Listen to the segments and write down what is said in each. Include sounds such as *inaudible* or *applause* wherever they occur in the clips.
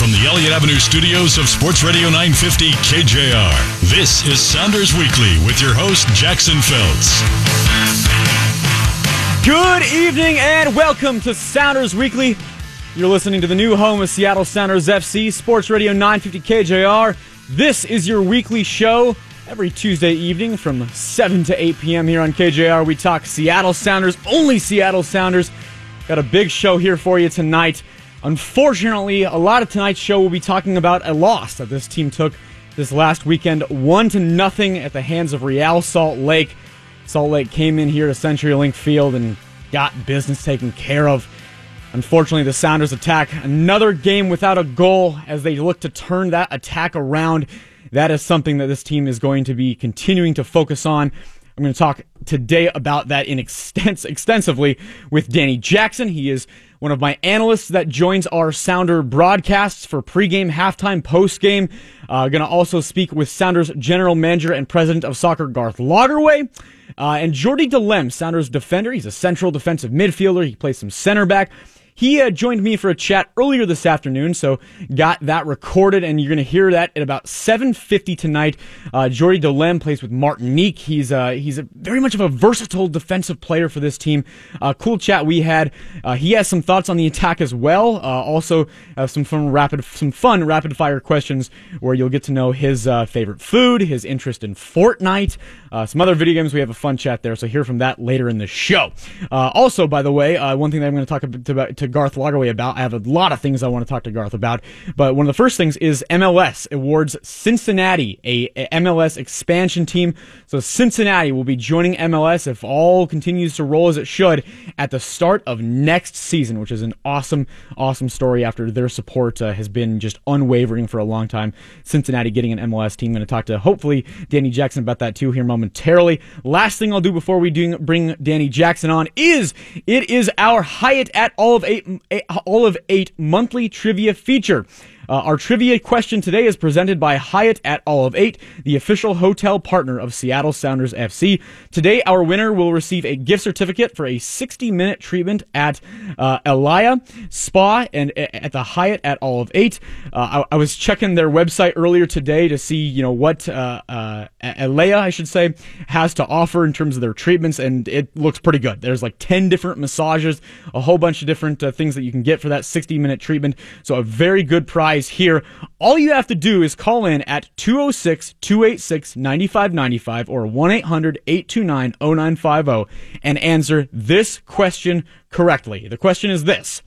from the Elliott Avenue studios of Sports Radio 950 KJR, this is Sounders Weekly with your host, Jackson Felts. Good evening and welcome to Sounders Weekly. You're listening to the new home of Seattle Sounders FC, Sports Radio 950 KJR. This is your weekly show every Tuesday evening from 7 to 8 p.m. here on KJR. We talk Seattle Sounders, only Seattle Sounders. Got a big show here for you tonight. Unfortunately, a lot of tonight's show will be talking about a loss that this team took this last weekend, one to nothing at the hands of Real Salt Lake. Salt Lake came in here to CenturyLink Field and got business taken care of. Unfortunately, the Sounders attack another game without a goal as they look to turn that attack around. That is something that this team is going to be continuing to focus on. I'm going to talk today about that in extens- extensively with Danny Jackson. He is one of my analysts that joins our Sounder broadcasts for pregame, halftime, postgame. Uh, to also speak with Sounders general manager and president of soccer, Garth Lagerwey. Uh, and Jordy Delem, Sounders defender. He's a central defensive midfielder. He plays some center back. He uh, joined me for a chat earlier this afternoon, so got that recorded, and you're going to hear that at about 7:50 tonight. Uh, Jordy Delem plays with Martinique. He's uh, he's a, very much of a versatile defensive player for this team. Uh, cool chat we had. Uh, he has some thoughts on the attack as well. Uh, also, uh, some fun rapid some fun rapid fire questions where you'll get to know his favorite food, his interest in Fortnite, uh, some other video games. We have a fun chat there, so hear from that later in the show. Uh, also, by the way, uh, one thing that I'm going to talk about to Garth Lagerwey about, I have a lot of things I want to talk to Garth about, but one of the first things is MLS awards Cincinnati a, a MLS expansion team. So Cincinnati will be joining MLS if all continues to roll as it should at the start of next season, which is an awesome, awesome story after their support uh, has been just unwavering for a long time. Cincinnati getting an MLS team. I'm going to talk to hopefully Danny Jackson about that too here momentarily. Last thing I'll do before we do bring Danny Jackson on is it is our Hyatt at all of eight, eh, all of eight monthly trivia feature. Uh, our trivia question today is presented by Hyatt at Olive 8, the official hotel partner of Seattle Sounders FC. Today, our winner will receive a gift certificate for a 60 minute treatment at uh, Elaia Spa and at the Hyatt at Olive 8. Uh, I, I, was checking their website earlier today to see, you know, what uh, uh, Elaia, I should say, has to offer in terms of their treatments, and it looks pretty good. There's like 10 different massages, a whole bunch of different uh, things that you can get for that 60 minute treatment. So a very good price guys here. All you have to do is call in at 206 286 9595 or 1 800 829 0950 and answer this question correctly. The question is this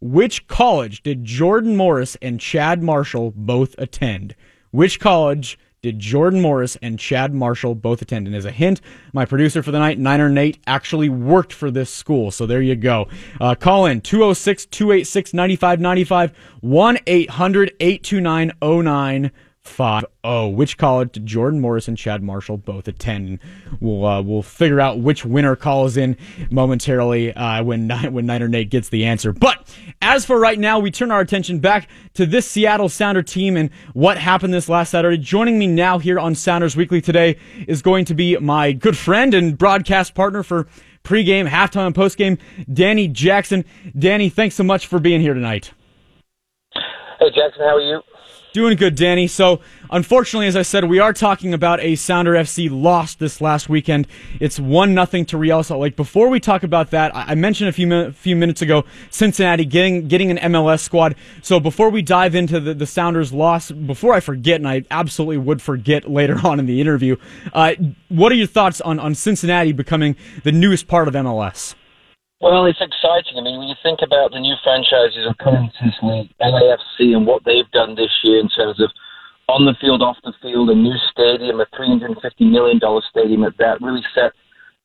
Which college did Jordan Morris and Chad Marshall both attend? Which college did Jordan Morris and Chad Marshall both attend. And as a hint, my producer for the night, Niner Nate, actually worked for this school. So there you go. Uh, call in 206 286 9595 1 800 829 09 five oh. Which college did Jordan Morris and Chad Marshall both attend? We'll uh, we'll figure out which winner calls in momentarily uh, when when Niner Nate gets the answer. But as for right now, we turn our attention back to this Seattle Sounder team and what happened this last Saturday. Joining me now here on Sounders Weekly today is going to be my good friend and broadcast partner for pregame, halftime, and postgame, Danny Jackson. Danny, thanks so much for being here tonight. Hey Jackson, how are you? Doing good, Danny. So, unfortunately, as I said, we are talking about a Sounder FC loss this last weekend. It's one nothing to Real Salt Lake. Before we talk about that, I mentioned a few few minutes ago Cincinnati getting getting an MLS squad. So, before we dive into the, the Sounders' loss, before I forget, and I absolutely would forget later on in the interview, uh, what are your thoughts on on Cincinnati becoming the newest part of MLS? Well, it's exciting. I mean, when you think about the new franchises of to league, LAFC, and what they've done this year in terms of on the field, off the field, a new stadium, a $350 million stadium at that, really set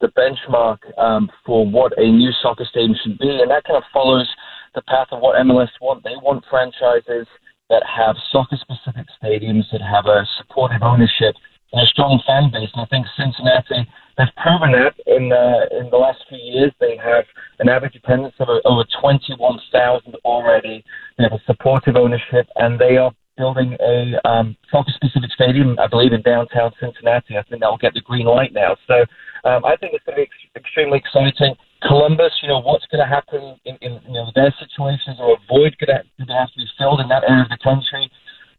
the benchmark um, for what a new soccer stadium should be. And that kind of follows the path of what MLS want. They want franchises that have soccer specific stadiums, that have a supportive ownership, and a strong fan base. And I think Cincinnati They've proven that in uh, in the last few years. They have an average attendance of over 21,000 already. They have a supportive ownership, and they are building a um, soccer-specific stadium, I believe, in downtown Cincinnati. I think that will get the green light now. So um, I think it's going to be ex- extremely exciting. Columbus, you know, what's going to happen in, in you know, their situations or a void going to have to be filled in that area of the country.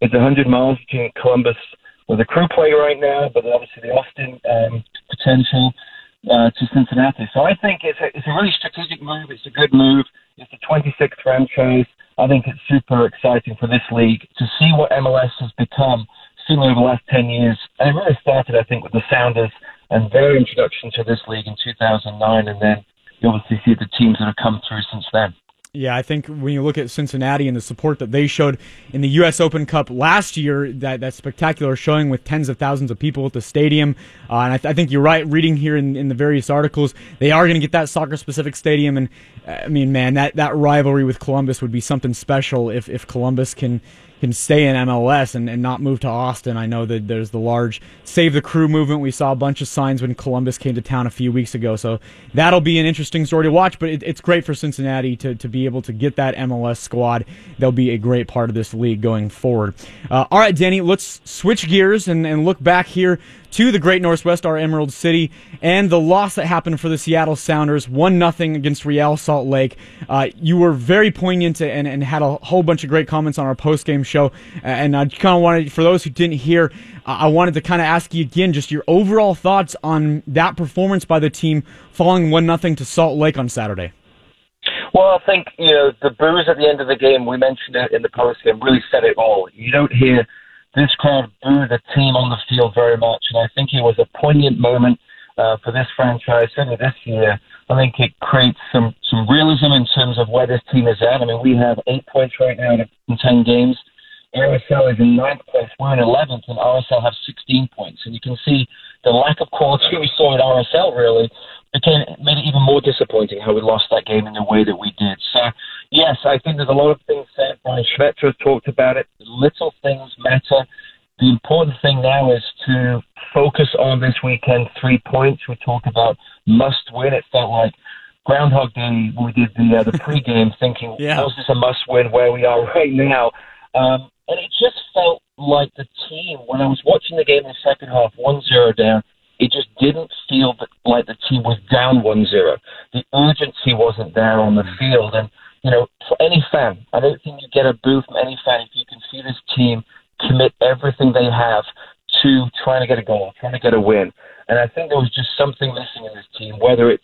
It's 100 miles between Columbus, where the crew play right now, but obviously the Austin um, potential uh, to Cincinnati. So I think it's a, it's a really strategic move. It's a good move. It's the 26th franchise. I think it's super exciting for this league to see what MLS has become seen over the last 10 years. And it really started, I think, with the Sounders and their introduction to this league in 2009. And then you obviously see the teams that have come through since then. Yeah, I think when you look at Cincinnati and the support that they showed in the U.S. Open Cup last year, that, that spectacular showing with tens of thousands of people at the stadium. Uh, and I, th- I, think you're right, reading here in, in the various articles, they are going to get that soccer specific stadium. And I mean, man, that, that rivalry with Columbus would be something special if, if Columbus can can stay in MLS and, and not move to Austin. I know that there's the large Save the Crew movement. We saw a bunch of signs when Columbus came to town a few weeks ago. So that'll be an interesting story to watch, but it, it's great for Cincinnati to, to be able to get that MLS squad. They'll be a great part of this league going forward. Uh, all right, Danny, let's switch gears and, and look back here to the Great Northwest, our Emerald City, and the loss that happened for the Seattle Sounders, one nothing against Real Salt Lake. Uh, you were very poignant and, and had a whole bunch of great comments on our post game show, and I kind of wanted, for those who didn't hear, I wanted to kind of ask you again, just your overall thoughts on that performance by the team, falling one nothing to Salt Lake on Saturday. Well, I think you know the booze at the end of the game. We mentioned it in the post game. Really said it all. You don't hear this crowd boo the team on the field very much, and I think it was a poignant moment uh, for this franchise, certainly this year. I think it creates some, some realism in terms of where this team is at. I mean, we have eight points right now in 10 games. RSL is in ninth place. We're in 11th, and RSL have 16 points. And you can see the lack of quality *laughs* we saw at RSL really became made it even more disappointing how we lost that game in the way that we did. So, yes, I think there's a lot of things said. Brian Schmetzer has talked about it. Little things matter. The important thing now is to focus on this weekend three points. We talk about must win. It felt like Groundhog Day we did the uh, the pregame, *laughs* thinking, yeah. was this a must win? Where we are right now, um, and it just felt like the team when I was watching the game in the second half, one zero down. It just didn't feel that, like the team was down 1 0. The urgency wasn't there on the field. And, you know, for any fan, I don't think you get a boo from any fan if you can see this team commit everything they have to trying to get a goal, trying to get a win. And I think there was just something missing in this team, whether it's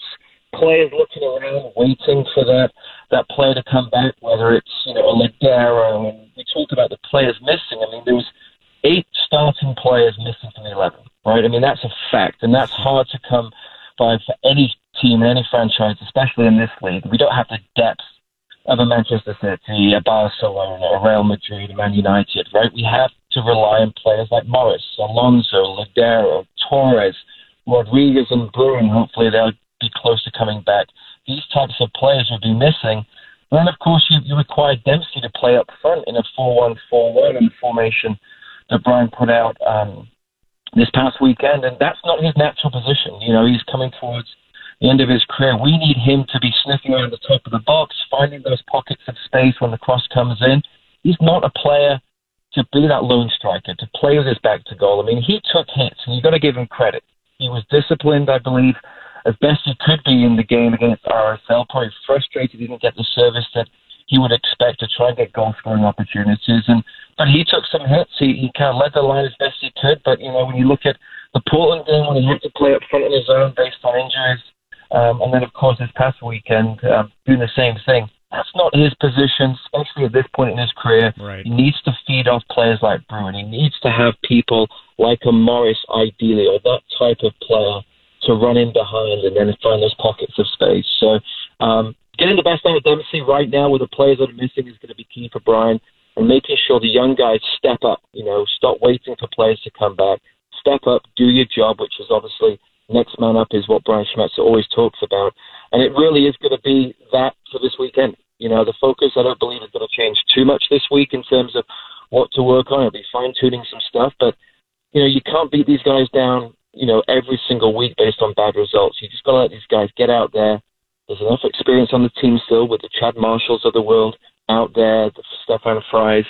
players looking around, waiting for that that player to come back, whether it's you know a Lodeiro, and we talked about the players missing. I mean, there was eight starting players missing from the eleven, right? I mean, that's a fact, and that's hard to come by for any team, any franchise, especially in this league. We don't have the depth of a Manchester City, a Barcelona, a Real Madrid, a Man United, right? We have to rely on players like Morris, Alonso, Lodeiro, Torres, Rodriguez, and Bruin. Hopefully, they'll be close to coming back. These types of players would be missing. And then, of course, you, you require Dempsey to play up front in a 4 1 4 1 formation that Brian put out um, this past weekend. And that's not his natural position. You know, he's coming towards the end of his career. We need him to be sniffing around the top of the box, finding those pockets of space when the cross comes in. He's not a player to be that lone striker, to play with his back to goal. I mean, he took hits, and you've got to give him credit. He was disciplined, I believe, as best he could be in the game against RSL. Probably frustrated he didn't get the service that he would expect to try and get goal scoring opportunities. And but he took some hits. He, he kind of led the line as best he could. But you know, when you look at the Portland game when he had to play up front on his own based on injuries, um, and then, of course, this past weekend, um, doing the same thing. That's not his position, especially at this point in his career. Right. He needs to feed off players like Bruin. He needs to have people like a Morris, ideally, or that type of player to run in behind and then find those pockets of space. So, um, getting the best out of Dempsey right now with the players that are missing is going to be key for Brian, and making sure the young guys step up. You know, stop waiting for players to come back. Step up, do your job, which is obviously next man up is what Brian Schmetzer always talks about. And it really is going to be that for this weekend. You know, the focus I don't believe is going to change too much this week in terms of what to work on. It'll be fine tuning some stuff, but you know, you can't beat these guys down, you know, every single week based on bad results. You just got to let these guys get out there. There's enough experience on the team still with the Chad Marshalls of the world out there, the Stefan Freis.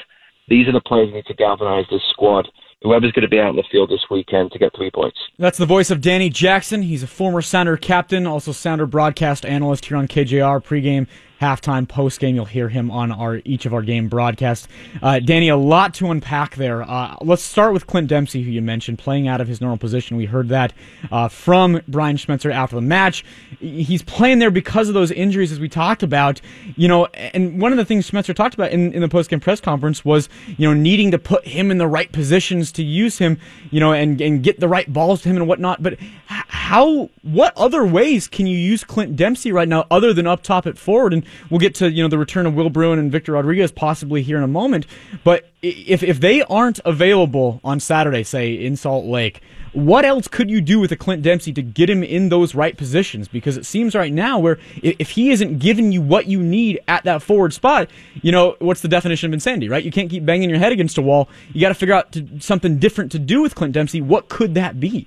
These are the players who need to galvanize this squad whoever's going to be out in the field this weekend to get three points. That's the voice of Danny Jackson. He's a former Sounder captain, also Sounder broadcast analyst here on KJR pregame halftime, post game. You'll hear him on our each of our game broadcasts. Uh, Danny, a lot to unpack there. Uh, let's start with Clint Dempsey, who you mentioned playing out of his normal position. We heard that uh, from Brian Schmetzer after the match. He's playing there because of those injuries, as we talked about. You know, and one of the things Schmetzer talked about in, in the post game press conference was you know needing to put him in the right positions to use him. You know, and and get the right balls to him and whatnot. But how? What other ways can you use Clint Dempsey right now, other than up top at forward? And we'll get to you know the return of Will Bruin and Victor Rodriguez possibly here in a moment. But if if they aren't available on Saturday, say in Salt Lake, what else could you do with a Clint Dempsey to get him in those right positions? Because it seems right now where if he isn't giving you what you need at that forward spot, you know what's the definition of insanity, right? You can't keep banging your head against a wall. You got to figure out to, something different to do with Clint Dempsey. What could that be?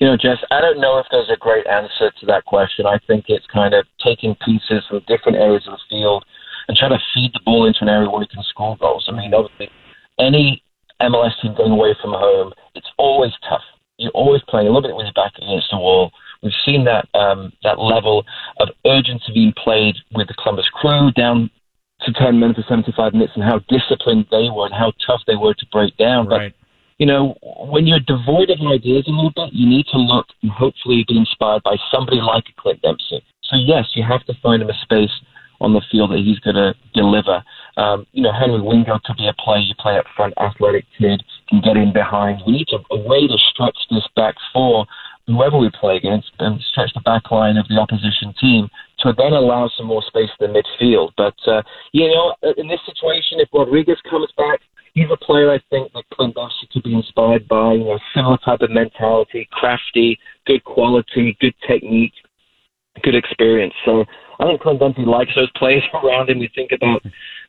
You know, Jess, I don't know if there's a great answer to that question. I think it's kind of taking pieces from different areas of the field and trying to feed the ball into an area where you can score goals. I mean, obviously, any MLS team going away from home, it's always tough. You're always playing a little bit with your back against the wall. We've seen that um, that level of urgency being played with the Columbus Crew down to 10 minutes or 75 minutes and how disciplined they were and how tough they were to break down. Right. You know, when you're devoid of ideas a little bit, you need to look and hopefully be inspired by somebody like a Clint Dempsey. So yes, you have to find him a space on the field that he's going to deliver. Um, you know, Henry Wingo could be a player you play up front, athletic kid, can get in behind. We need to, a way to stretch this back four, whoever we play against, and stretch the back line of the opposition team to then allow some more space in the midfield. But, uh, you know, in this situation, if Rodriguez comes back, he's a player I think that Clint Dempsey could be inspired by. You know, similar type of mentality, crafty, good quality, good technique, good experience. So I think Clint Dempsey likes those players *laughs* around him. We think about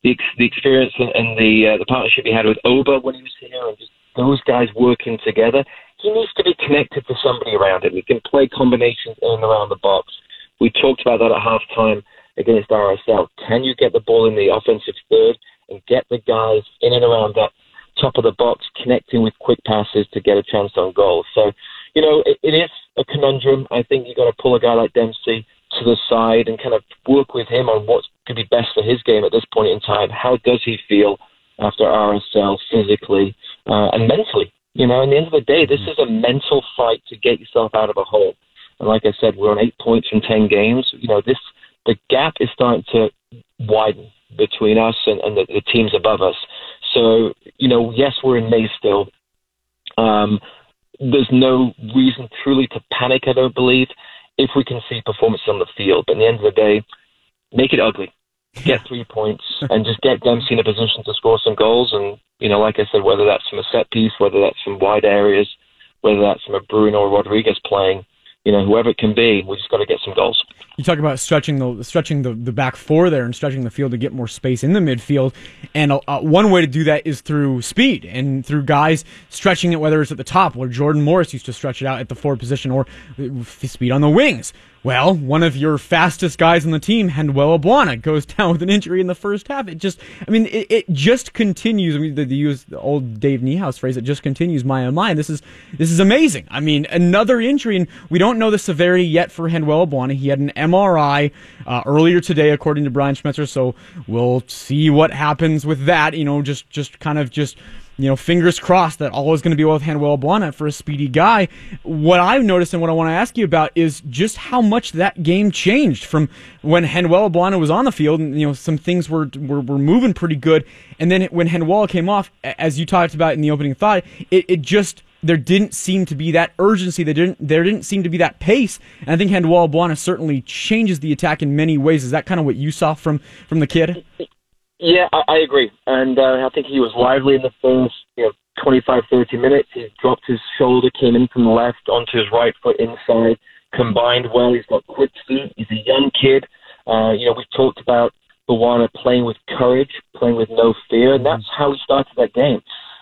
the the experience and, and the uh, the partnership he had with Oba when he was here, and just those guys working together. He needs to be connected to somebody around him. He can play combinations in and around the box. We talked about that at halftime against RSL. Can you get the ball in the offensive third? And get the guys in and around that top of the box, connecting with quick passes to get a chance on goal. So, you know, it, it is a conundrum. I think you've got to pull a guy like Dempsey to the side and kind of work with him on what could be best for his game at this point in time. How does he feel after RSL physically uh, and mentally? You know, in the end of the day, this is a mental fight to get yourself out of a hole. And like I said, we're on eight points from ten games. You know, this the gap is starting to widen between us and, and the, the, teams above us. So, you know, yes, we're in May still. Um, there's no reason truly to panic, I don't believe, if we can see performance on the field. But at the end of the day, make it ugly. Get three points *laughs* and just get Dempsey in a position to score some goals. And, you know, like I said, whether that's from a set piece, whether that's from wide areas, whether that's from a Bruin or Rodriguez playing, you know, whoever it can be, we just got to get some goals. You talk about stretching the stretching the, the back four there and stretching the field to get more space in the midfield, and uh, one way to do that is through speed and through guys stretching it, whether it's at the top, where Jordan Morris used to stretch it out at the forward position, or speed on the wings. Well, one of your fastest guys on the team, Handwalla Bwana, goes *laughs* down with an injury in the first half. It just, I mean, it, it just continues. I mean, the, use the old Dave Niehaus phrase, it just continues my oh my. This is this is amazing. I mean, another injury, and we don't know the severity yet for Handwalla Bwana. He had an MRI uh, earlier today, according to Brian Schmetzer. So we'll see what happens with that. You know, just just kind of just you know, fingers crossed that all is going to be well with Handwalla Bwana for a speedy guy. What I've noticed and what I want to ask you about is just how much that game changed from when Handwalla Bwana was on the field and, you know, some things were, were, were moving pretty good. And then when Handwell came off, as you talked about in the opening thought, it, it just, there didn't seem to be that urgency. There didn't, there didn't seem to be that pace. And I think Handwalla Bwana certainly changes the attack in many ways. Is that kind of what you saw from, from the kid? Yeah, I, I agree, and uh, I think he was lively in the first, you know, 25, 30 minutes. He dropped his shoulder, came in from the left onto his right foot inside, combined well. He's got quick feet. He's a young kid. Uh, you know, we've talked about Abuana playing with courage, playing with no fear, and that's how he started that game.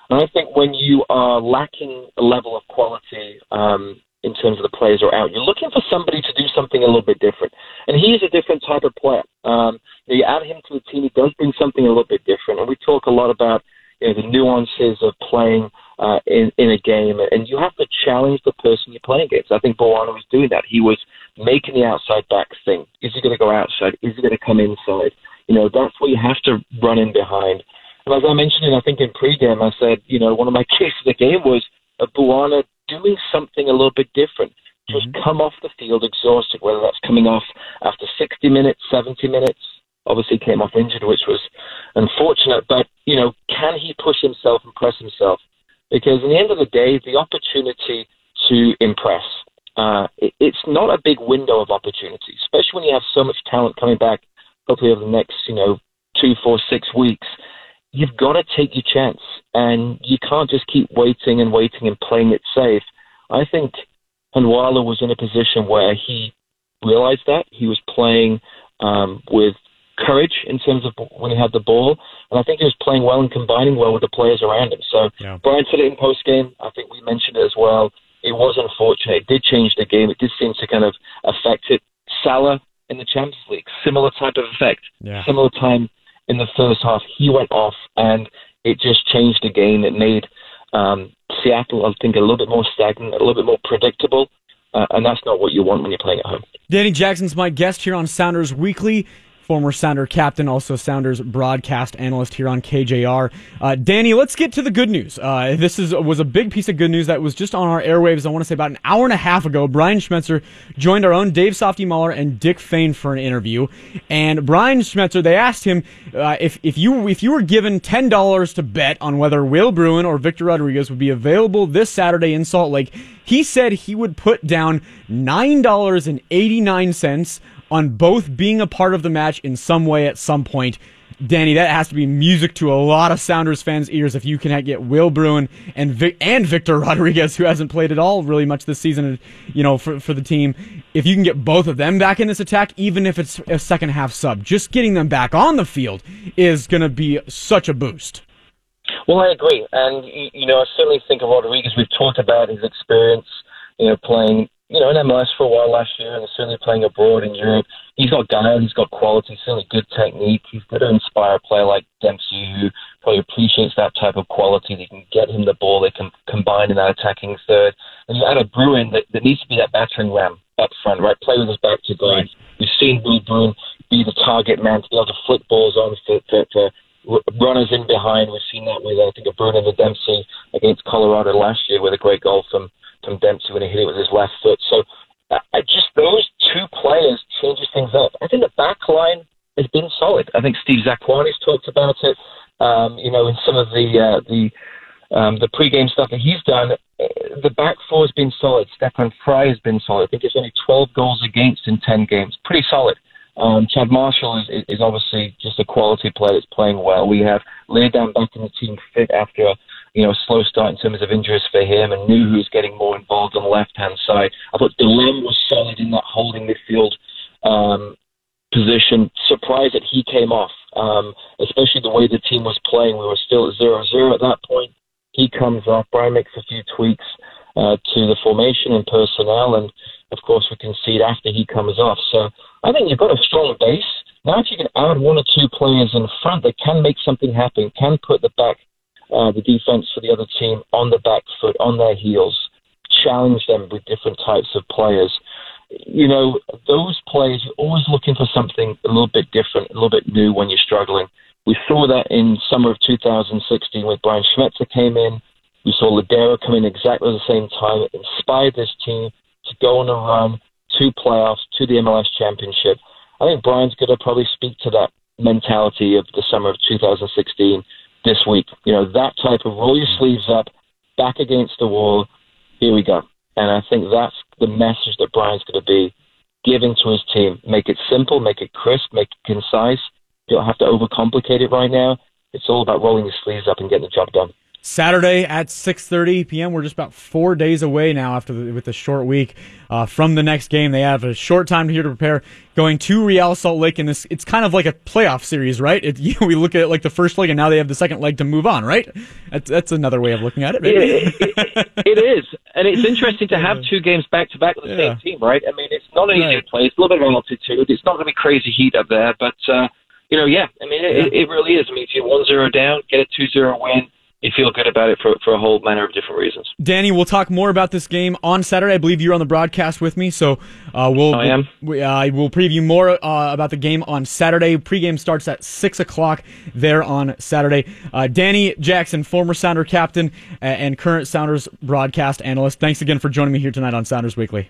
And I think when you are lacking a level of quality um, in terms of the players are out. You're looking for somebody to do something a little bit different, and he's a different type of player. Um, you, add him to the team, he does bring something a little bit different, and we talk a lot about you know, the nuances of playing uh, in in a game, and you have to challenge the person you're playing against. I think Bwana was doing that. He was making the outside back thing. Is he going to go outside? Is he going to come inside? You know, that's where you have to run in behind. And as I mentioned, I think in pregame, I said, you know, one of my *laughs* keys to the game was a Bwana doing something a little bit different. Just mm-hmm. come off the field exhausted, whether that's coming off after 60 minutes, 70 minutes. Obviously, came off injured, which was unfortunate. But you know, can he push himself and press himself? Because in the end of the day, the opportunity to impress, uh, it, it's not a big window of opportunity, especially when you have so much talent coming back, hopefully over the next, you know, two, four, six weeks. You've got to take your chance, and you can't just keep waiting and waiting and playing it safe. I think Handwalla was in a position where he realized that he was playing um, with courage in terms of when he had the ball, and I think he was playing well and combining well with the players around him. So yeah. Brian said it in post game. I think we mentioned it as well. It was unfortunate. It did change the game. It did seem to kind of affect it. Salah in the Champions League, similar type of effect. Yeah. Similar time in the first half, he went off, and it just changed the game. It made um, Seattle, I think, a little bit more stagnant, a little bit more predictable. Uh, and that's not what you want when you're playing at home. Danny Jackson's my guest here on Sounders Weekly former Sounder captain, also Sounders broadcast analyst here on KJR. Uh, Danny, let's get to the good news. Uh, this is was a big piece of good news that was just on our airwaves. I want to say about an hour and a half ago. Brian Schmetzer joined our own Dave Softy Mahler and Dick Fain for an interview. And Brian Schmetzer, they asked him uh, if if you if you were given ten dollars to bet on whether Will Bruin or Victor Rodriguez would be available this Saturday in Salt Lake, he said he would put down nine dollars and eighty nine cents on both being a part of the match in some way at some point. Danny, that has to be music to a lot of Sounders fans' ears if you can get Will Bruin and Vic- and Victor *laughs* Rodriguez, who hasn't played at all really much this season, you know, for for the team. If you can get both of them back in this attack, even if it's a second half sub, just getting them back on the field is going to be such a boost. Well, I agree, and you know, I certainly think of Rodriguez. We've talked about his experience, you know, playing you know, in MLS for a while last year and certainly playing abroad in Europe. He's got guile, he's got quality, certainly good technique. He's going to inspire a player like Dempsey who probably appreciates that type of quality. They can get him the ball, they can combine in that attacking third. And you add a Bruin that, that needs to be that battering ram up front, right? Play with his back to goal. Right. We've seen Will Bruin be the target man to be able to flick balls on for, for, for runners in behind. We've seen that with, I think, a Bruin and a Dempsey against Colorado last year with a great goal from from Dempsey when he hit it with his left foot. So uh, just those two players changes things up. I think the back line has been solid. I think Steve Zakuani's talked about it. Um, you know, in some of the uh, the um, the pregame stuff that he's done, uh, the back four has been solid. Stefan Frei has been solid. I think it's only 12 goals against in 10 games. Pretty solid. Um, Chad Marshall is, is obviously just a quality player that's playing well. We have Leerdam back in the team fit after a you know, a slow start in terms of injuries for him, and Nouhou was getting more involved on the left hand side. I thought Delem was solid in that holding midfield um, position. Surprised that he came off, um, especially the way the team was playing. We were still at 0 0 at that point. He comes off. Brian makes a few tweaks uh, to the formation and personnel, and of course, we concede after he comes off. So I think you've got a strong base. Now, if you can add one or two players in front that can make something happen, can put the back uh, the defense for the other team on the back foot, on their heels, challenge them with different types of players. You know, those players, you're always looking for something a little bit different, a little bit new when you're struggling. We saw that in summer of 2016 when Brian Schmetzer came in. We saw Lodeiro come in exactly at the same time. It inspired this team to go on a run to playoffs, to the MLS championship. I think Brian's going to probably speak to that mentality of the summer of 2016 this week. You know, that type of roll your sleeves up, back against the wall, here we go. And I think that's the message that Brian's going to be giving to his team. Make it simple, make it crisp, make it concise. You don't have to overcomplicate it right now. It's all about rolling your sleeves up and getting the job done. Saturday at 6:30 p.m. We're just about four days away now after the, with the short week uh, from the next game. They have a short time here to prepare. Going to Real Salt Lake, in this it's kind of like a playoff series, right? It, *laughs* you know, we look at it like the first leg, and now they have the second leg to move on, right? That's, that's another way of looking at it. it, it, it is, and it's interesting to have two games back to back with the yeah. same team, right? I mean, it's not an easy right. place. It's a little bit of altitude. It's not going to be crazy heat up there, but uh, you know, yeah. I mean, it, yeah. it really is. I mean, if you're one zero down, get a two zero win you feel good about it for, for a whole manner of different reasons. Danny, we'll talk more about this game on Saturday. I believe you're on the broadcast with me, so uh, we'll I am. We, uh, we'll preview more uh, about the game on Saturday. Pregame starts at six o'clock there on Saturday. Uh, Danny Jackson, former Sounder captain and current Sounders broadcast analyst. Thanks again for joining me here tonight on Sounders Weekly.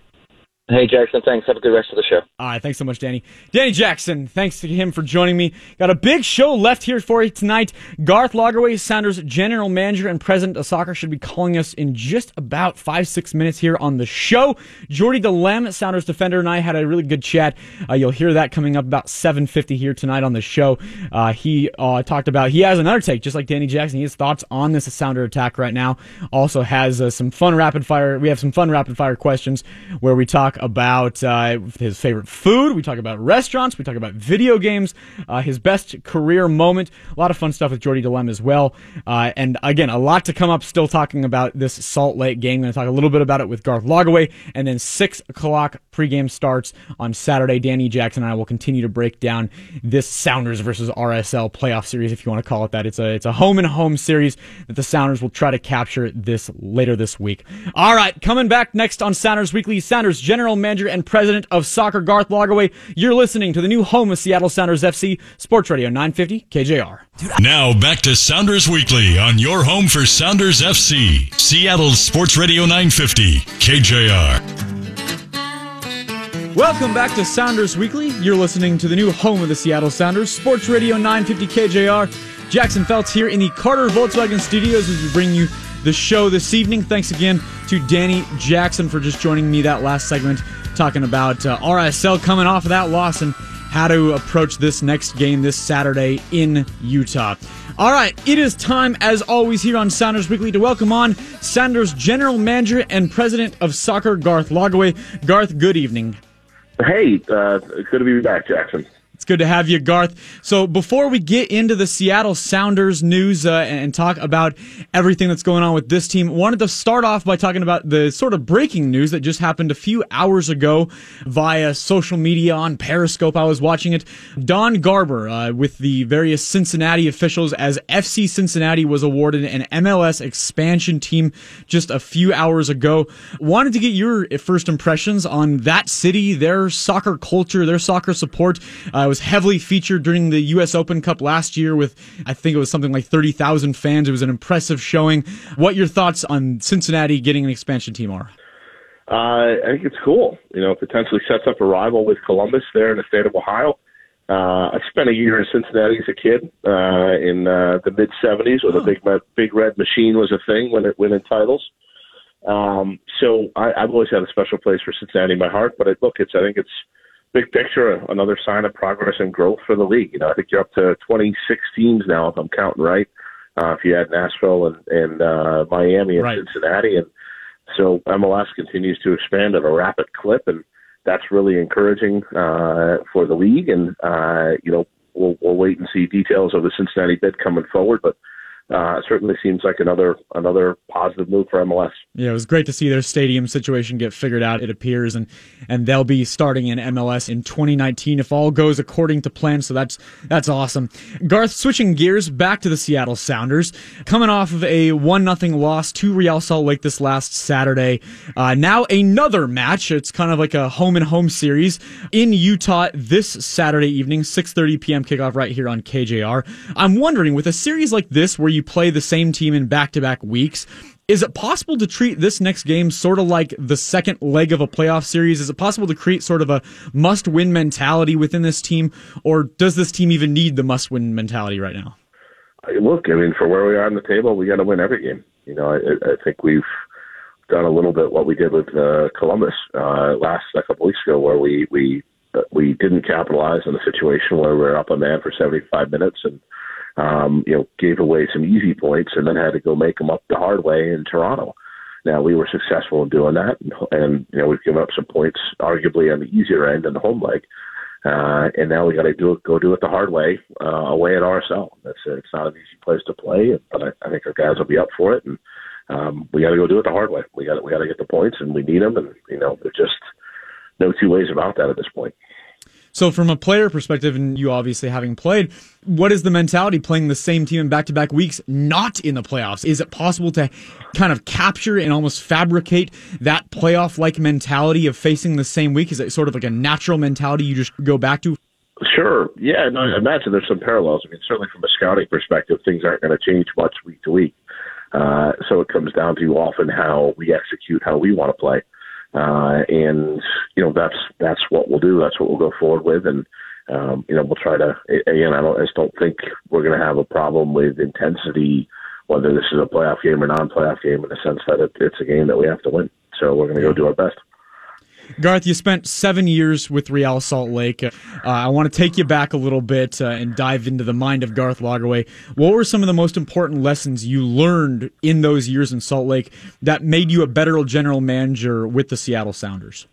Hey, Jackson. Thanks. Have a good rest of the show. All right. Thanks so much, Danny. Danny Jackson, thanks to him for joining me. Got a big show left here for you tonight. Garth Lagerwey, Sounders general manager and president of soccer, should be calling us in just about five, six minutes here on the show. Jordy Delem, Sounders defender, and I had a really good chat. Uh, you'll hear that coming up about 7.50 here tonight on the show. Uh, he uh, talked about, he has another take, just like Danny Jackson. He has thoughts on this Sounder attack right now. Also has uh, some fun rapid fire. We have some fun rapid fire questions where we talk about uh, his favorite food. We talk about restaurants. We talk about video games. Uh, his best career moment. A lot of fun stuff with Jordy Delem as well. Uh, and again, a lot to come up. Still talking about this Salt Lake game. Going to talk a little bit about it with Garth Lagerwey. And then six o'clock pregame starts on Saturday. Danny Jackson and I will continue to break down this Sounders versus RSL playoff series, if you want to call it that. It's a it's a home and home series that the Sounders will try to capture this later this week. All right, coming back next on Sounders Weekly. Sounders general manager and president of soccer, Garth Lagerwey. You're listening to the new home of Seattle Sounders FC, Sports Radio 950 KJR. Now back to Sounders Weekly on your home for Sounders FC, Seattle Sports Radio 950 KJR. Welcome back to Sounders Weekly. You're listening to the new home of the Seattle Sounders, Sports Radio 950 KJR. Jackson Felts here in the Carter Volkswagen Studios as we bring you the show this evening. Thanks again to Danny Jackson for just joining me that last segment, talking about uh, RSL coming off of that loss and how to approach this next game this Saturday in Utah. All right, it is time, as always, here on Sounders Weekly to welcome on Sounders General Manager and President of Soccer, Garth Lagerwey. Garth, good evening. Hey, uh, good to be back, Jackson. Good to have you, Garth. So before we get into the Seattle Sounders news uh, and talk about everything that's going on with this team, wanted to start off by talking about the sort of breaking news that just happened a few hours ago via social media on Periscope. I was watching it. Don Garber uh, with the various Cincinnati officials as FC Cincinnati was awarded an MLS expansion team just a few hours ago. Wanted to get your first impressions on that city, their soccer culture, their soccer support. Uh, was heavily featured during the U.S. Open Cup last year with, I think it was something like 30,000 fans. It was an impressive showing. What your thoughts on Cincinnati getting an expansion team are? Uh, I think it's cool. You know, potentially sets up a rival with Columbus there in the state of Ohio. Uh, I spent a year in Cincinnati as a kid uh, in uh, the mid '70s, when oh. the big big red machine was a thing when it winning titles. Um, so I, I've always had a special place for Cincinnati in my heart. But it, look, it's I think it's big picture, another sign of progress and growth for the league. You know, I think you're up to 26 teams now, if I'm counting right. Uh, if you add Nashville and, and uh, Miami and right. Cincinnati, and so MLS continues to expand at a rapid clip, and that's really encouraging uh, for the league. And uh, you know, we'll, we'll wait and see details of the Cincinnati bid coming forward, but uh, certainly seems like another another positive move for MLS. Yeah, it was great to see their stadium situation get figured out. It appears, and and they'll be starting in MLS in 2019 if all goes according to plan. So that's that's awesome. Garth, switching gears back to the Seattle Sounders, coming off of a one nothing loss to Real Salt Lake this last Saturday. Uh, now another match. It's kind of like a home and home series in Utah this Saturday evening, 6:30 p.m. kickoff right here on KJR. I'm wondering with a series like this where you you play the same team in back to back weeks. Is it possible to treat this next game sort of like the second leg of a playoff series? Is it possible to create sort of a must win mentality within this team, or does this team even need the must win mentality right now? Look, I mean, for where we are on the table, we got to win every game. You know, I, I think we've done a little bit what we did with uh, Columbus uh, last a couple weeks ago, where we we we didn't capitalize on the situation where we we're up a man for 75 minutes and um, you know, gave away some easy points and then had to go make them up the hard way in Toronto. Now we were successful in doing that, and, and you know we've given up some points, arguably on the easier end in the home leg, uh, and now we got to do it, go do it the hard way uh, away at RSL. That's it's not an easy place to play, but I, I think our guys will be up for it, and um, we got to go do it the hard way. We got we got to get the points, and we need them, and you know there's just no two ways about that at this point. So, from a player perspective, and you obviously having played, what is the mentality playing the same team in back to back weeks, not in the playoffs? Is it possible to kind of capture and almost fabricate that playoff like mentality of facing the same week? Is it sort of like a natural mentality you just go back to? Sure. Yeah. No, I imagine there's some parallels. I mean, certainly from a scouting perspective, things aren't going to change much week to week. Uh, so it comes down to often how we execute, how we want to play. Uh, and you know that's that's what we'll do. That's what we'll go forward with, and um, you know we'll try to. Again, I don't I just don't think we're going to have a problem with intensity, whether this is a playoff game or non-playoff game, in the sense that it, it's a game that we have to win. So we're going to go do our best. Garth, you spent seven years with Real Salt Lake. Uh, I want to take you back a little bit uh, and dive into the mind of Garth Lagerwey. What were some of the most important lessons you learned in those years in Salt Lake that made you a better general manager with the Seattle Sounders?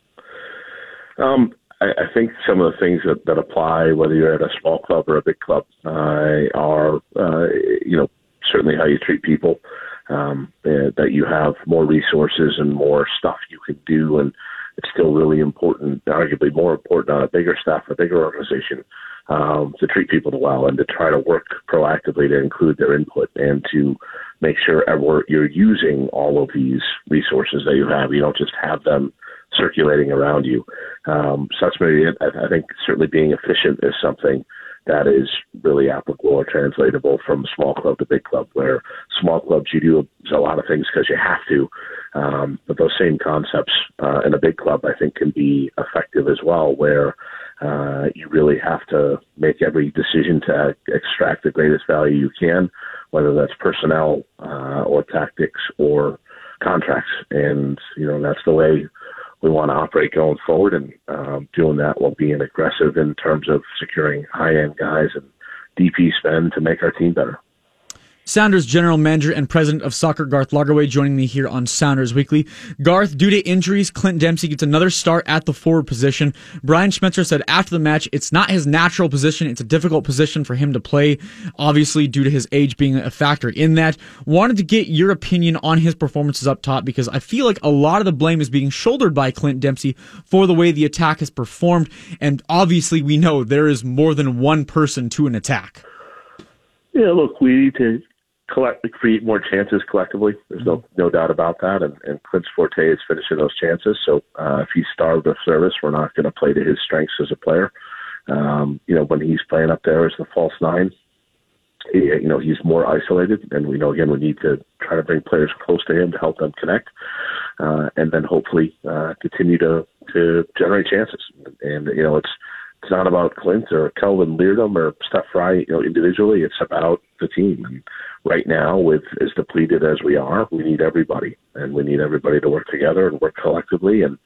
Um, I, I think some of the things that, that apply, whether you're at a small club or a big club, uh, are uh, you know certainly how you treat people. Um, uh, that you have more resources and more stuff you can do and it's still really important, arguably more important on a bigger staff, a bigger organization, um, to treat people well and to try to work proactively to include their input and to make sure you're using all of these resources that you have. You don't just have them circulating around you. Um, so that's maybe, I think certainly being efficient is something that is really applicable or translatable from small club to big club, where small clubs you do a lot of things because you have to, um, but those same concepts uh, in a big club I think can be effective as well, where uh, you really have to make every decision to extract the greatest value you can, whether that's personnel uh, or tactics or contracts, and you know that's the way we want to operate going forward, and um, doing that while being aggressive in terms of securing high end guys and DP spend to make our team better. Sounders general manager and president of soccer Garth Lagerwey joining me here on Sounders Weekly. Garth, due to injuries, Clint Dempsey gets another start at the forward position. Brian Schmetzer said after the match, it's not his natural position. It's a difficult position for him to play, obviously due to his age being a factor in that. Wanted to get your opinion on his performances up top because I feel like a lot of the blame is being shouldered by Clint Dempsey for the way the attack has performed. And obviously we know there is more than one person to an attack. Yeah, look, we need to collect create more chances collectively. There's no no doubt about that. And, and Clint's forte is finishing those chances. So uh, if he's starved of service, we're not going to play to his strengths as a player. Um, you know, when he's playing up there as the false nine, he, you know, he's more isolated, and we know again we need to try to bring players close to him to help them connect, uh, and then hopefully uh, continue to to generate chances. And you know, it's it's not about Clint or Kelvin Leerdam or Steph Frei, you know, individually. It's about the team. And right now, with as depleted as we are, we need everybody, and we need everybody to work together and work collectively and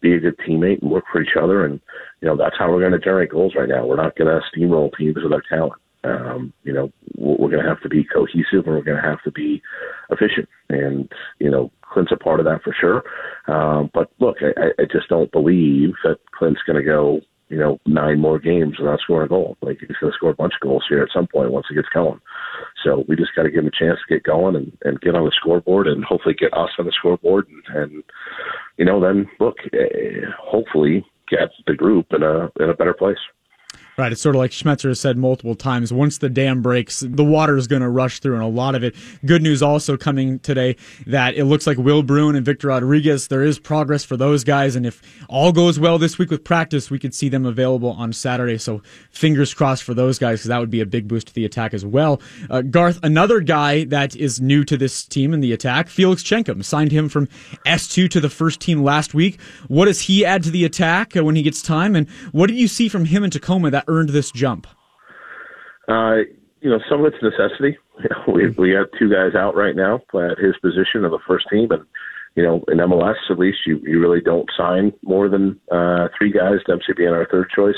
be a good teammate and work for each other. And you know that's how we're going to generate goals right now. We're not going to steamroll teams with our talent. Um, you know, we're going to have to be cohesive and we're going to have to be efficient. And you know, Clint's a part of that for sure. Um, but look, I, I just don't believe that Clint's going to go you know, nine more games without scoring a goal. Like he's going to score a bunch of goals here at some point once he gets going. So we just got to give him a chance to get going and, and get on the scoreboard and hopefully get us on the scoreboard and, and you know, then look, uh, hopefully get the group in a in a better place. Right. It's sort of like Schmetzer has said multiple times. Once the dam breaks, the water is going to rush through, and a lot of it. Good news also coming today that it looks like Will Bruin and Victor Rodriguez, there is progress for those guys. And if all goes well this week with practice, we could see them available on Saturday. So fingers crossed for those guys, because that would be a big boost to the attack as well. Uh, Garth, another guy that is new to this team in the attack, Felix Chenkam, signed him from S2 to the first team last week. What does he add to the attack uh, when he gets time? And what did you see from him in Tacoma that earned this jump? Uh, you know, some of it's necessity. *laughs* You know, we we have two guys out right now at his position of the first team, and you know, in MLS at least, you you really don't sign more than uh, three guys. Dempsey being our third choice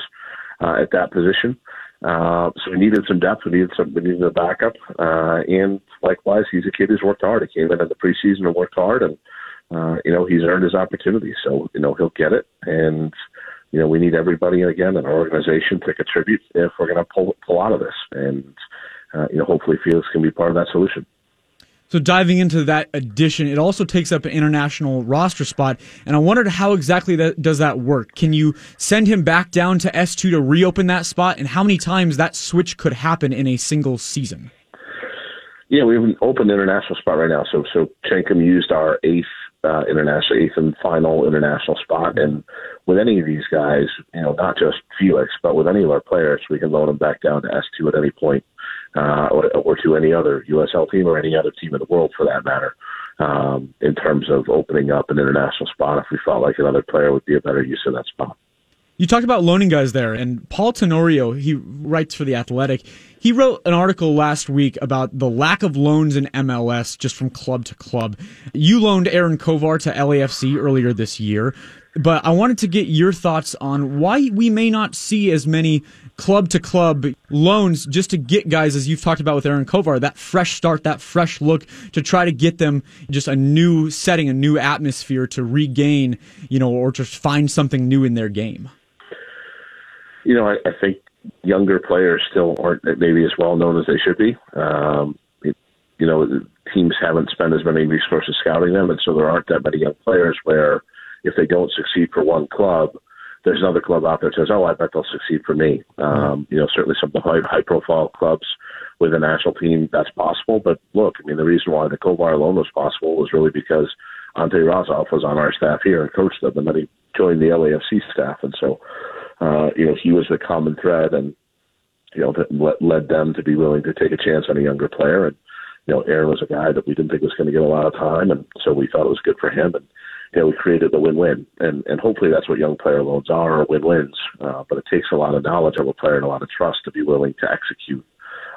uh, at that position. Uh, so we needed some depth. We needed some. We needed a backup. Uh, and likewise, he's a kid who's worked hard. He came in in the preseason and worked hard, and uh, you know he's earned his opportunity. So you know he'll get it. And you know, we need everybody again in our organization to contribute if we're going to pull pull out of this. And uh, you know, hopefully, Felix can be part of that solution. So diving into that addition, it also takes up an international roster spot, and I wondered how exactly that does that work. Can you send him back down to S two to reopen that spot, and how many times that switch could happen in a single season? Yeah, we have an open international spot right now. So so Chenkam used our eighth uh, international, eighth and final international spot, and with any of these guys, you know, not just Felix, but with any of our players, we can load them back down to S two at any point uh, or, or to any other USL team or any other team in the world for that matter. Um, in terms of opening up an international spot, if we felt like another player would be a better use of that spot. You talked about loaning guys there, and Paul Tenorio, he writes for The Athletic. He wrote an article last week about the lack of loans in MLS just from club to club. You loaned Aaron Kovar to LAFC earlier this year, but I wanted to get your thoughts on why we may not see as many club to club loans just to get guys, as you've talked about with Aaron Kovar, that fresh start, that fresh look to try to get them just a new setting, a new atmosphere to regain, you know, or to find something new in their game. You know, I, I think younger players still aren't maybe as well known as they should be. Um, it, you know, teams haven't spent as many resources scouting them, and so there aren't that many young players where if they don't succeed for one club, there's another club out there that says, "Oh, I bet they'll succeed for me." Um, you know, certainly some of the high, high-profile clubs with a national team, that's possible. But look, I mean, the reason why the Kovar loan was possible was really because Ante Razov was on our staff here and coached them, and then he joined the LAFC staff, and so uh, you know he was the common thread, and you know that led, them to be willing to take a chance on a younger player. And you know, Aaron was a guy that we didn't think was going to get a lot of time, and so we thought it was good for him. And you know, we created the win-win, and and hopefully that's what young player loans are, win-wins. Uh, but it takes a lot of knowledge of a player and a lot of trust to be willing to execute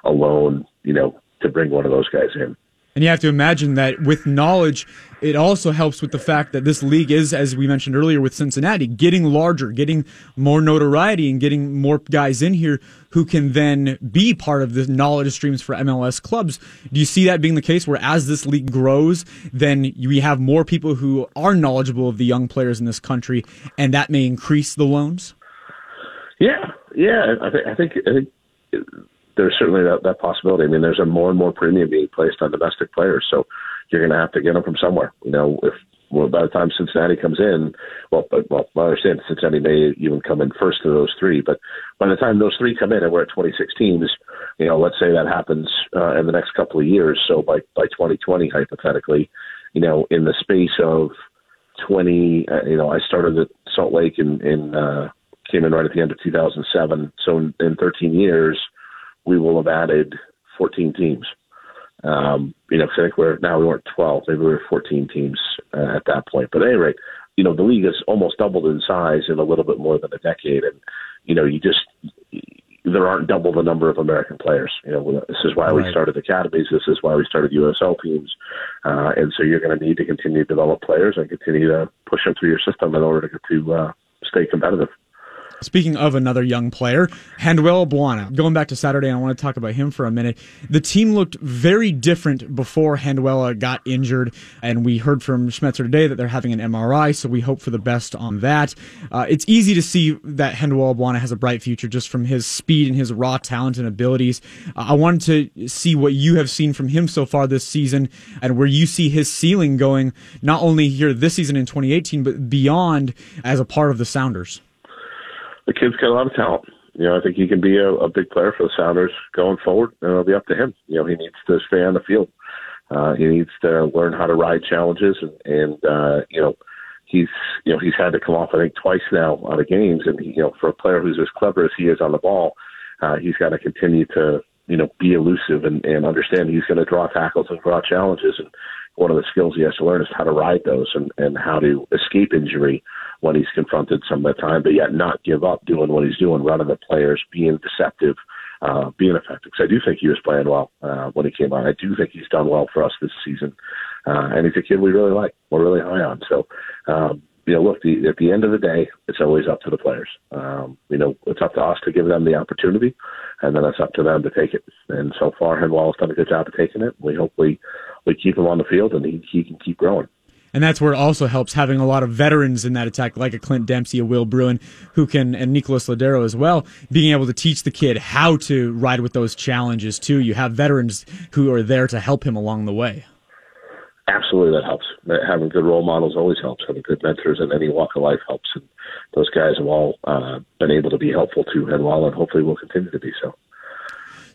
a loan, you know, to bring one of those guys in. And you have to imagine that with knowledge, it also helps with the fact that this league is, as we mentioned earlier with Cincinnati, getting larger, getting more notoriety, and getting more guys in here who can then be part of the knowledge streams for MLS clubs. Do you see that being the case where as this league grows, then we have more people who are knowledgeable of the young players in this country, and that may increase the loans? Yeah, yeah. I think I think, I think there's certainly that, that possibility. I mean, there's a more and more premium being placed on domestic players, so you're going to have to get them from somewhere. You know, if well, by the time Cincinnati comes in, well, but, well, I understand Cincinnati may even come in first of those three, but by the time those three come in and we're at 26 teams, you know, let's say that happens uh, in the next couple of years. So by by 2020, hypothetically, you know, in the space of 20, uh, you know, I started at Salt Lake in in uh, came in right at the end of 2007. So in, in 13 years we will have added 14 teams. Um, you know, cause I think we're now we weren't 12, maybe we were 14 teams uh, at that point. But at any rate, you know, the league has almost doubled in size in a little bit more than a decade, and you know, you just there aren't double the number of American players. You know, this is why right. we started academies. This is why we started USL teams, uh, and so you're going to need to continue to develop players and continue to push them through your system in order to to uh, stay competitive. Speaking of another young player, Handwalla Bwana. Going back to Saturday, I want to talk about him for a minute. The team looked very different before Handwalla got injured, and we heard from Schmetzer today that they're having an MRI, so we hope for the best on that. Uh, it's easy to see that Handwalla Bwana has a bright future just from his speed and his raw talent and abilities. Uh, I wanted to see what you have seen from him so far this season and where you see his ceiling going, not only here this season in 2018, but beyond as a part of the Sounders the kid's got a lot of talent. You know, I think he can be a, a big player for the Sounders going forward, and it'll be up to him. You know, he needs to stay on the field. Uh, he needs to learn how to ride challenges, and, and uh, you know, he's you know he's had to come off I think twice now out of games, and he, you know, for a player who's as clever as he is on the ball, uh, he's got to continue to you know be elusive and, and understand he's going to draw tackles and draw challenges, and one of the skills he has to learn is how to ride those and, and how to escape injury when he's confronted some of the time, but yet not give up doing what he's doing, running the players, being deceptive, uh, being effective. Because I do think he was playing well uh, when he came on. I do think he's done well for us this season, uh, and he's a kid we really like. We're really high on. So, um, you know, look, the, at the end of the day, it's always up to the players. Um, you know, it's up to us to give them the opportunity, and then it's up to them to take it. And so far, Handwalla has done a good job of taking it. We hope we we keep him on the field and he, he can keep growing. And that's where it also helps having a lot of veterans in that attack, like a Clint Dempsey, a Will Bruin, who can, and Nicolas Lodeiro as well, being able to teach the kid how to ride with those challenges too. You have veterans who are there to help him along the way. Absolutely that helps. Having good role models always helps. Having good mentors in any walk of life helps. And those guys have all uh, been able to be helpful to Manuel, and hopefully will continue to be so.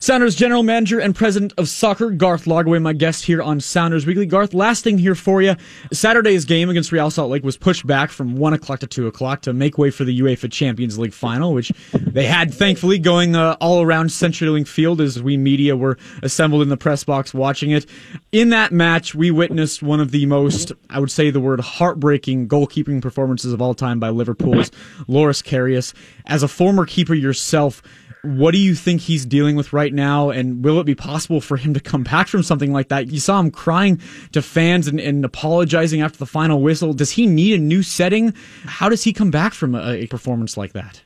Sounders General Manager and President of Soccer, Garth Lagerwey, my guest here on Sounders Weekly. Garth, last thing here for you. Saturday's game against Real Salt Lake was pushed back from 1 o'clock to 2 o'clock to make way for the UEFA Champions League final, which they had, thankfully, going uh, all around CenturyLink Field as we media were assembled in the press box watching it. In that match, we witnessed one of the most, I would say the word heartbreaking goalkeeping performances of all time by Liverpool's Loris Karius. As a former keeper yourself, what do you think he's dealing with right now? And will it be possible for him to come back from something like that? You saw him crying to fans and, and apologizing after the final whistle. Does he need a new setting? How does he come back from a, a performance like that?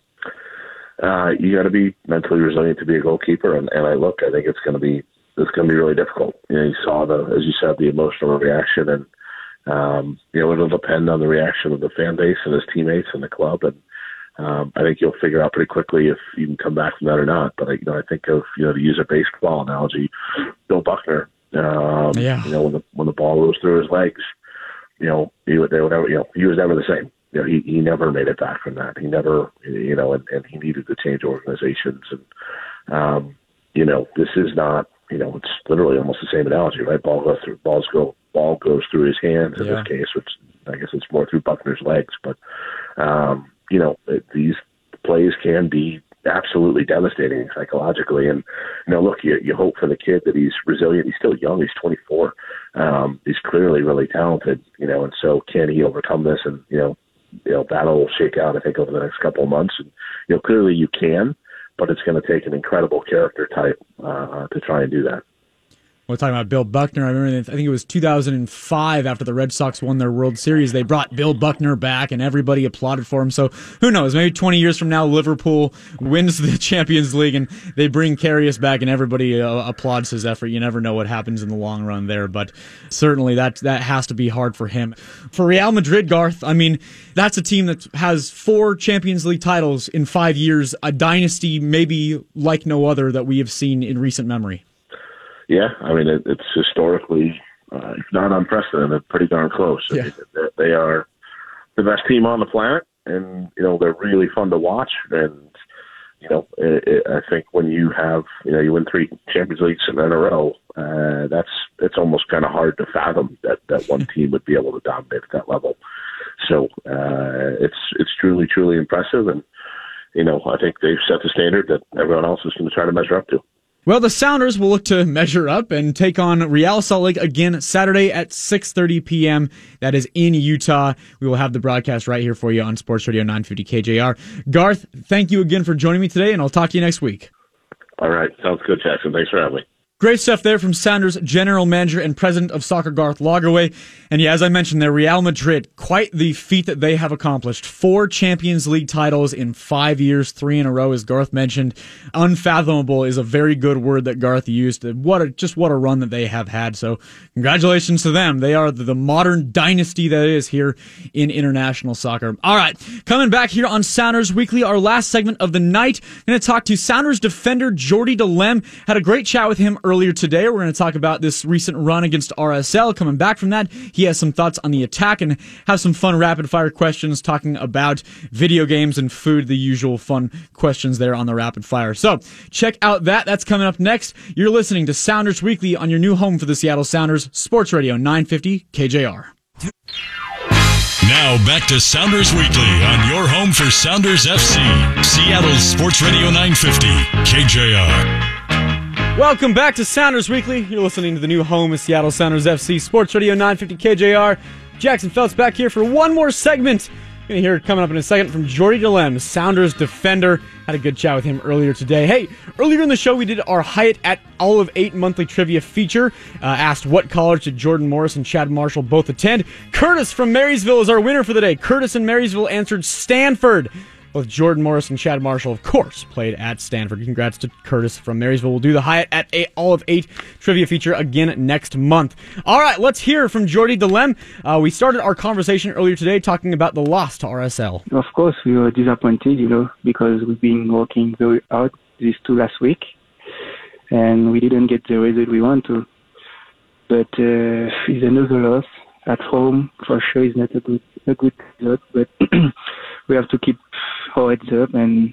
Uh, you got to be mentally resilient to be a goalkeeper, and, and I look. I think it's going to be it's going to be really difficult. You know, you saw the as you said the emotional reaction, and um, you know it'll depend on the reaction of the fan base and his teammates and the club, and um, I think you'll figure out pretty quickly if you can come back from that or not. But you know, I think of you know to use a baseball analogy, Bill Buckner. Um, yeah. You know, when the when the ball goes through his legs, you know, he would they would never, you know he was never the same. You know, he he never made it back from that. He never, you know, and, and he needed to change organizations. And um, you know, this is not, you know, it's literally almost the same analogy, right? Ball goes through, balls go, ball goes through his hands in yeah. this case, which I guess it's more through Buckner's legs, but. um you know, these plays can be absolutely devastating psychologically. And you know, look, you you hope for the kid that he's resilient. He's still young. He's 24. Um, he's clearly really talented. You know, and so can he overcome this? And you know, you know that'll shake out. I think over the next couple of months. And you know, clearly you can, but it's going to take an incredible character type uh, to try and do that. We're talking about Bill Buckner. I remember, I think it was 2005 after the Red Sox won their World Series. They brought Bill Buckner back, and everybody applauded for him. So who knows? Maybe 20 years from now, Liverpool wins the *laughs* Champions League, and they bring Karius back, and everybody uh, applauds his effort. You never know what happens in the long run there, but certainly that that has to be hard for him. For Real Madrid, Garth, I mean, that's a team that has four Champions League titles in five years, a dynasty maybe like no other that we have seen in recent memory yeah, I mean it, it's historically, uh, if not unprecedented, pretty darn close. Yeah. I mean, they are the best team on the planet, and you know they're really fun to watch. And you know, it, it, I think when you have you know you win three Champions Leagues in a row, uh, that's it's almost kind of hard to fathom that that one *laughs* team would be able to dominate at that level. So uh, it's it's truly truly impressive, and you know I think they've set the standard that everyone else is going to try to measure up to. Well, the Sounders will look to measure up and take on Real Salt Lake again Saturday at 6:30 p.m. That is in Utah. We will have the broadcast right here for you on Sports Radio 950 KJR. Garth, thank you again for joining me today, and I'll talk to you next week. All right, sounds good, Jackson. Thanks for having me. Great stuff there from Sounders general manager and president of soccer Garth Lagerwey. And yeah, as I mentioned, there Real Madrid, quite the feat that they have accomplished. Four Champions League titles in five years, three in a row, as Garth mentioned. Unfathomable is a very good word that Garth used. What a, just what a run that they have had. So congratulations to them. They are the modern dynasty that is here in international soccer. All right. Coming back here on Sounders Weekly, our last segment of the night. I'm going to talk to Sounders defender Jordy Delem. Had a great chat with him earlier earlier today. We're going to talk about this recent run against RSL. Coming back from that, he has some thoughts on the attack and have some fun rapid fire questions talking about video games and food, the usual fun questions there on the rapid fire. So check out that. That's coming up next. You're listening to Sounders Weekly on your new home for the Seattle Sounders, Sports Radio 950 KJR. Now back to Sounders Weekly on your home for Sounders FC, Seattle Sports Radio 950 KJR. Welcome back to Sounders Weekly. You're listening to the new home of Seattle Sounders FC, Sports Radio 950 KJR. Jackson Felts back here for one more segment. You're going to hear it coming up in a second from Jordy Delem, Sounders defender. Had a good chat with him earlier today. Hey, earlier in the show, we did our Hyatt at Olive 8 monthly trivia feature. Uh, asked what college did Jordan Morris and Chad Marshall both attend. Curtis from Marysville is our winner for the day. Curtis in Marysville answered Stanford. Both Jordan Morris and Chad Marshall, of course, played at Stanford. Congrats to Curtis from Marysville. We'll do the Hyatt at eight, Olive 8 trivia feature again next month. All right, let's hear from Jordy Delem. Uh, we started our conversation earlier today talking about the loss to RSL. Of course, we were disappointed, you know, because we've been working very hard these two last week, and we didn't get the result we want to. but uh, it's another loss at home. For sure, it's not a good a good result, but *clears throat* we have to keep heads up and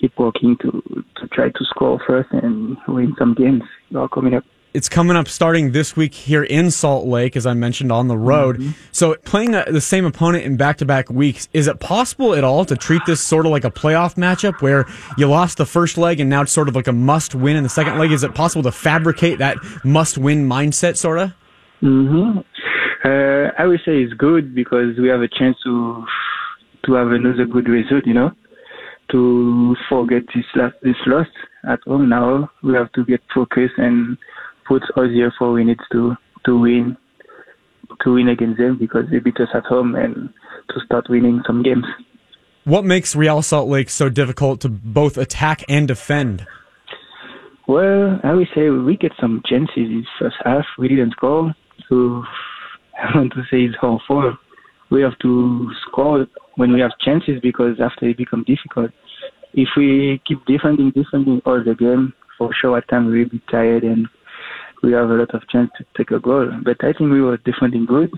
keep working to to try to score first and win some games are coming up. It's coming up starting this week here in Salt Lake, as I mentioned, on the road. Mm-hmm. So, playing a, the same opponent in back to back weeks, is it possible at all to treat this sort of like a playoff matchup where you lost the first leg and now it's sort of like a must win in the second leg? Is it possible to fabricate that must win mindset, sort of? hmm Uh, I would say it's good because we have a chance to to have another good result. You know, to forget this last this loss at home. Now we have to get focused and put all the effort we need to to win to win against them because they beat us at home and to start winning some games. What makes Real Salt Lake so difficult to both attack and defend? Well, I would say we get some chances in first half. We didn't score, so *laughs* I want to say it's our fault. We have to score when we have chances because after it becomes difficult. If we keep defending, defending all the game, for sure at times we'll be tired and we have a lot of chance to take a goal. But I think we were defending good.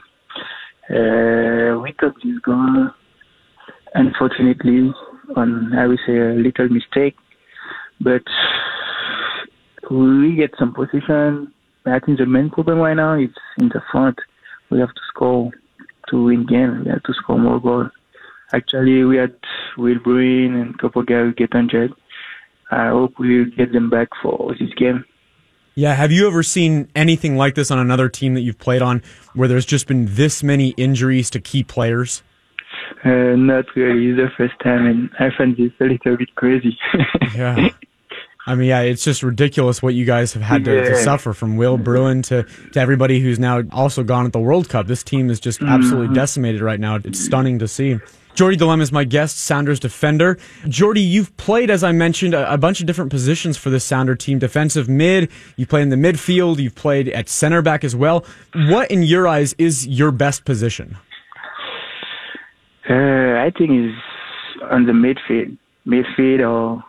Uh, we took this goal, unfortunately, on I would say a little mistake, but we get some position. I think the main problem right now is in the front. We have to score to win game. We have to score more goals. Actually, we had Will Bruin and a couple guys get injured. I hope we'll get them back for this game. Yeah, have you ever seen anything like this on another team that you've played on where there's just been this many injuries to key players? Uh, not really. It's the first time, and I find this a little bit crazy. *laughs* Yeah. I mean, yeah, it's just ridiculous what you guys have had to, to suffer from Will Bruin to, to everybody who's now also gone at the World Cup. This team is just absolutely decimated right now. It's stunning to see. Jordy Delem is my guest, Sounders defender. Jordy, you've played, as I mentioned, a, a bunch of different positions for the Sounder team. Defensive mid, you play in the midfield, you've played at center back as well. What, in your eyes, is your best position? Uh, I think it's on the midfield, midfield or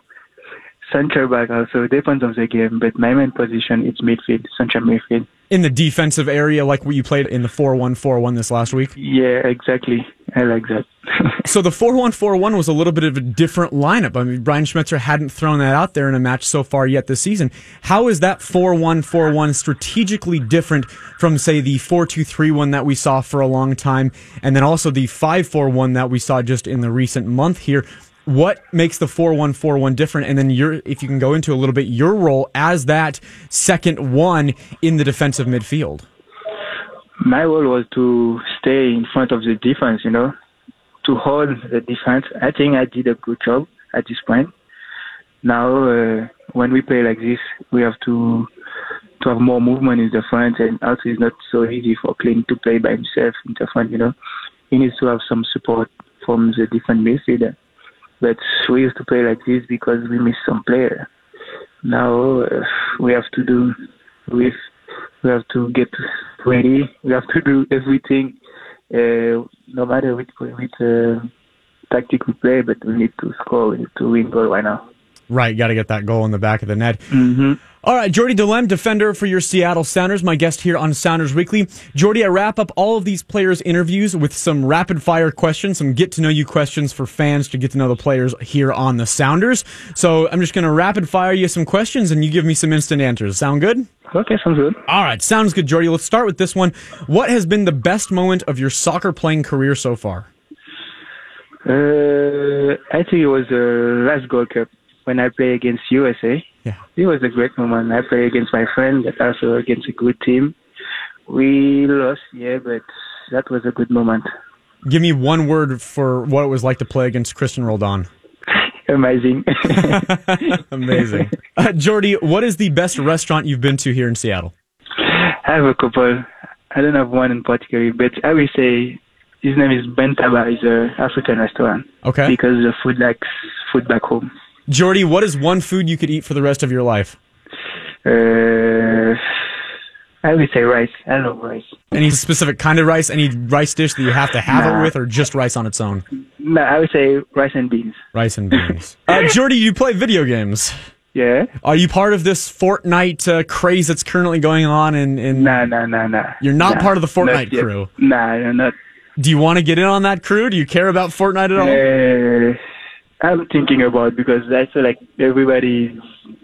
center back also. Depends on the game, but my main position is midfield, central midfield. In the defensive area, like what you played in the 4 1 4 1 this last week? Yeah, exactly. I like that. *laughs* So the 4-1-4-1 was a little bit of a different lineup. I mean, Brian Schmetzer hadn't thrown that out there in a match so far yet this season. How is that 4-1-4-1 strategically different from, say, the 4-2-3-1 that we saw for a long time, and then also the 5-4-1 that we saw just in the recent month here? What makes the 4-1-4-1 different? And then your, if you can go into a little bit, your role as that second one in the defensive midfield. my role was to stay in front of the defense, you know, to hold the defense. I think I did a good job at this point. Now, uh, when we play like this, we have to to have more movement in the front, and also it's not so easy for Clint to play by himself in the front. You know, he needs to have some support from the different midfielder. But we used to play like this because we missed some player. Now uh, we have to do with we have to get ready. We have to do *laughs* everything, uh, no matter which which uh, tactic we play. But we need to score. We need to win goal right now. Right, got to get that goal in the back of the net. Mm-hmm. All right, Jordy Delem, defender for your Seattle Sounders, my guest here on Sounders Weekly. Jordy, I wrap up all of these players' interviews with some rapid fire questions, some get to know you questions for fans to get to know the players here on the Sounders. So I'm just going to rapid fire you some questions and you give me some instant answers. Sound good? Okay, sounds good. All right, sounds good, Jordy. Let's start with this one. What has been the best moment of your soccer playing career so far? Uh, I think it was the last Gold Cup when I played against USA. Yeah. It was a great moment. I played against my friend, but also against a good team. We lost, yeah, but that was a good moment. Give me one word for what it was like to play against Christian Roldan. *laughs* Amazing. *laughs* Amazing. Uh, Jordy, what is the best restaurant you've been to here in Seattle? I have a couple. I don't have one in particular, but I will say his name is Ben Taba. It's a African restaurant Okay. because the food likes food back home. Jordy, what is one food you could eat for the rest of your life? Uh, I will say rice. I love rice. Any specific kind of rice? Any rice dish that you have to have it with, or just rice on its own? No, I would say rice and beans. Rice and *laughs* beans. Uh, Jordy, you play video games. Yeah. Are you part of this Fortnite uh, craze that's currently going on? In, in Nah, nah, nah, nah. You're not Nah, part of the Fortnite crew. Nah, I'm not. do you want to get in on that crew? Do you care about Fortnite at all? Uh, I'm thinking about because I feel like everybody's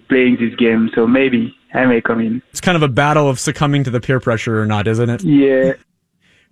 playing this game, so maybe I may come in. It's kind of a battle of succumbing to the peer pressure or not, isn't it? Yeah.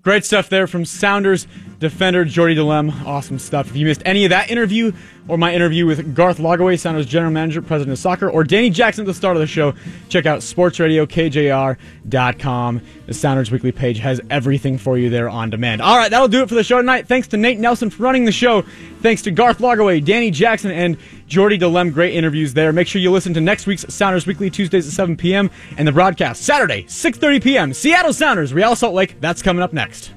Great stuff there from Sounders defender Jordy Delem. Awesome stuff. If you missed any of that interview or my interview with Garth Lagerwey, Sounders general manager, president of soccer, or Danny Jackson at the start of the show, check out sportsradiokjr.com. The Sounders weekly page has everything for you there on demand. All right, that'll do it for the show tonight. Thanks to Nate Nelson for running the show. Thanks to Garth Lagerwey, Danny Jackson, and Jordy Delem. Great interviews there. Make sure you listen to next week's Sounders Weekly, Tuesdays at 7 p.m., and the broadcast Saturday, 6.30 p.m. Seattle Sounders, Real Salt Lake. That's coming up next.